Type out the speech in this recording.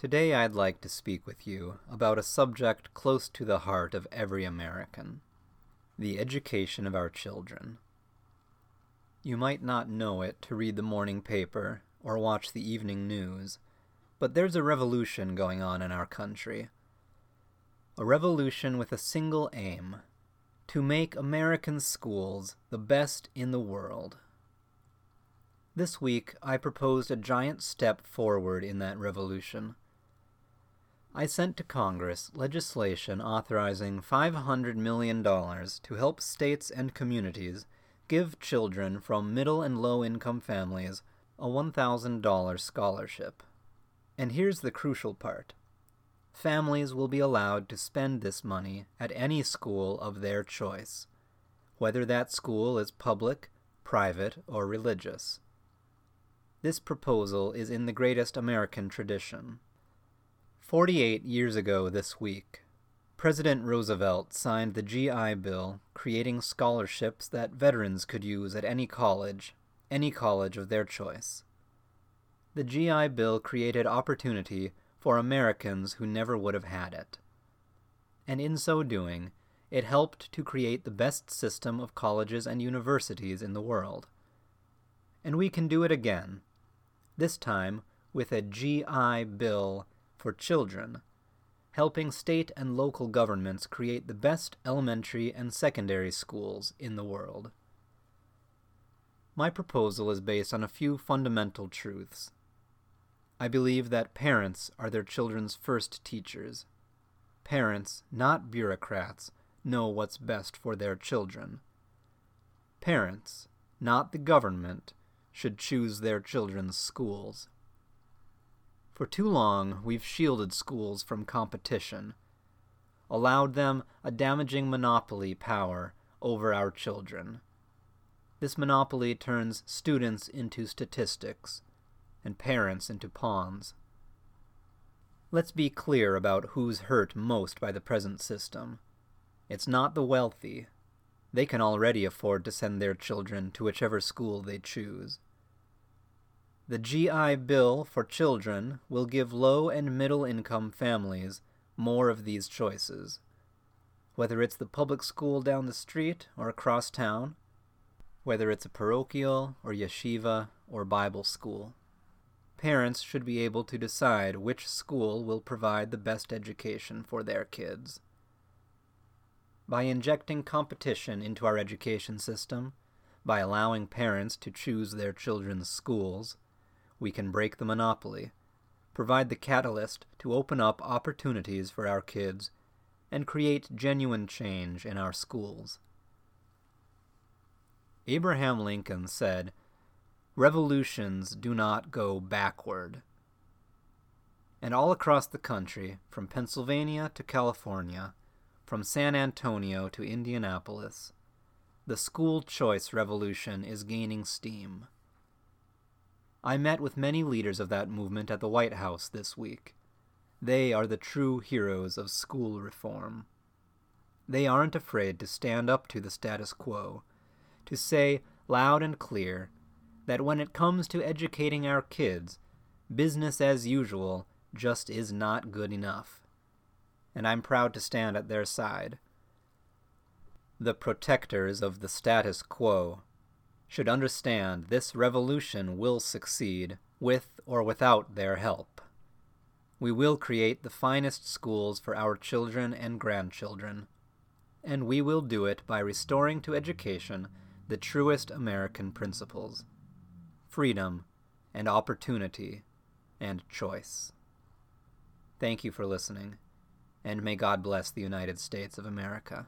Today I'd like to speak with you about a subject close to the heart of every American the education of our children. You might not know it to read the morning paper or watch the evening news, but there's a revolution going on in our country. A revolution with a single aim to make American schools the best in the world. This week, I proposed a giant step forward in that revolution. I sent to Congress legislation authorizing $500 million to help states and communities give children from middle and low income families a $1,000 scholarship. And here's the crucial part families will be allowed to spend this money at any school of their choice, whether that school is public, private, or religious. This proposal is in the greatest American tradition. 48 years ago this week, President Roosevelt signed the GI Bill creating scholarships that veterans could use at any college, any college of their choice. The GI Bill created opportunity for Americans who never would have had it. And in so doing, it helped to create the best system of colleges and universities in the world. And we can do it again, this time with a GI Bill for children, helping state and local governments create the best elementary and secondary schools in the world. My proposal is based on a few fundamental truths. I believe that parents are their children's first teachers. Parents, not bureaucrats, know what's best for their children. Parents, not the government, should choose their children's schools. For too long, we've shielded schools from competition, allowed them a damaging monopoly power over our children. This monopoly turns students into statistics and parents into pawns. Let's be clear about who's hurt most by the present system. It's not the wealthy. They can already afford to send their children to whichever school they choose. The GI Bill for children will give low and middle income families more of these choices. Whether it's the public school down the street or across town, whether it's a parochial or yeshiva or Bible school, parents should be able to decide which school will provide the best education for their kids. By injecting competition into our education system, by allowing parents to choose their children's schools, we can break the monopoly, provide the catalyst to open up opportunities for our kids, and create genuine change in our schools. Abraham Lincoln said, Revolutions do not go backward. And all across the country, from Pennsylvania to California, from San Antonio to Indianapolis, the school choice revolution is gaining steam. I met with many leaders of that movement at the White House this week. They are the true heroes of school reform. They aren't afraid to stand up to the status quo, to say loud and clear that when it comes to educating our kids, business as usual just is not good enough. And I'm proud to stand at their side. The protectors of the status quo should understand this revolution will succeed with or without their help. We will create the finest schools for our children and grandchildren, and we will do it by restoring to education the truest American principles freedom and opportunity and choice. Thank you for listening, and may God bless the United States of America.